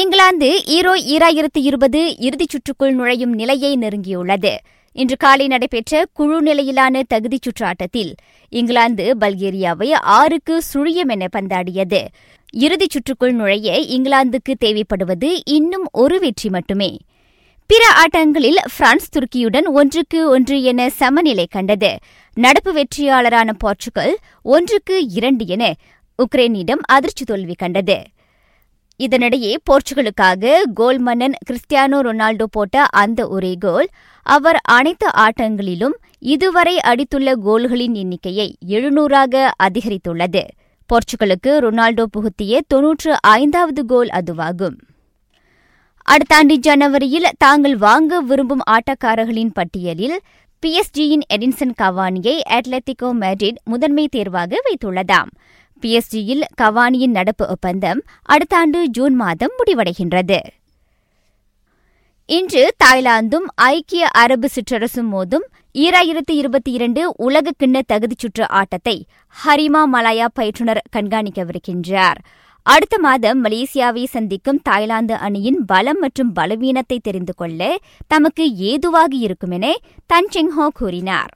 இங்கிலாந்து ஈரோ ஈராயிரத்து இருபது இறுதிச் சுற்றுக்குள் நுழையும் நிலையை நெருங்கியுள்ளது. இன்று காலை நடைபெற்ற குழு நிலையிலான தகுதிச் சுற்று ஆட்டத்தில் இங்கிலாந்து பல்கேரியாவை ஆறுக்கு சுழியம் என பந்தாடியது. இறுதிச் சுற்றுக்குள் நுழைய இங்கிலாந்துக்கு தேவைப்படுவது இன்னும் ஒரு வெற்றி மட்டுமே. பிற ஆட்டங்களில் பிரான்ஸ் துருக்கியுடன் ஒன்றுக்கு ஒன்று என சமநிலை கண்டது. நடப்பு வெற்றியாளரான போர்ச்சுகல் ஒன்றுக்கு இரண்டு என உக்ரைனிடம் அதிர்ச்சி தோல்வி கண்டது. இதனிடையே போர்ச்சுகலுக்காக கோல் மன்னன் கிறிஸ்டியானோ ரொனால்டோ போட்ட அந்த ஒரே கோல் அவர் அனைத்து ஆட்டங்களிலும் இதுவரை அடித்துள்ள கோல்களின் எண்ணிக்கையை எழுநூறாக அதிகரித்துள்ளது. போர்ச்சுகலுக்கு ரொனால்டோ புகுத்திய தொன்னூற்று ஐந்தாவது கோல் அதுவாகும். அடுத்த ஆண்டு ஜனவரியில் தாங்கள் வாங்க விரும்பும் ஆட்டக்காரர்களின் பட்டியலில் பிஎஸ்ஜியின் எடின்சன் கவானியை அட்லெட்டிகோ மேட்ரிட் முதன்மை தேர்வாக வைத்துள்ளதாம். பிஎஸ்ஜியில் கவானியின் நடப்பு ஒப்பந்தம் அடுத்த ஆண்டு ஜூன் மாதம் முடிவடைகின்றது. இன்று தாய்லாந்தும் ஐக்கிய அரபு சிற்றரசும் மோதும் ஈராயிரத்து இருபத்தி இரண்டு உலக கிண்ண தகுதிச் சுற்று ஆட்டத்தை ஹரிமா மலாயா பயிற்றுநர் கண்காணிக்கவிருக்கின்றார். அடுத்த மாதம் மலேசியாவை சந்திக்கும் தாய்லாந்து அணியின் பலம் மற்றும் பலவீனத்தை தெரிந்து கொள்ள தமக்கு ஏதுவாக இருக்கும் என தன் செங்ஹோ கூறினார்.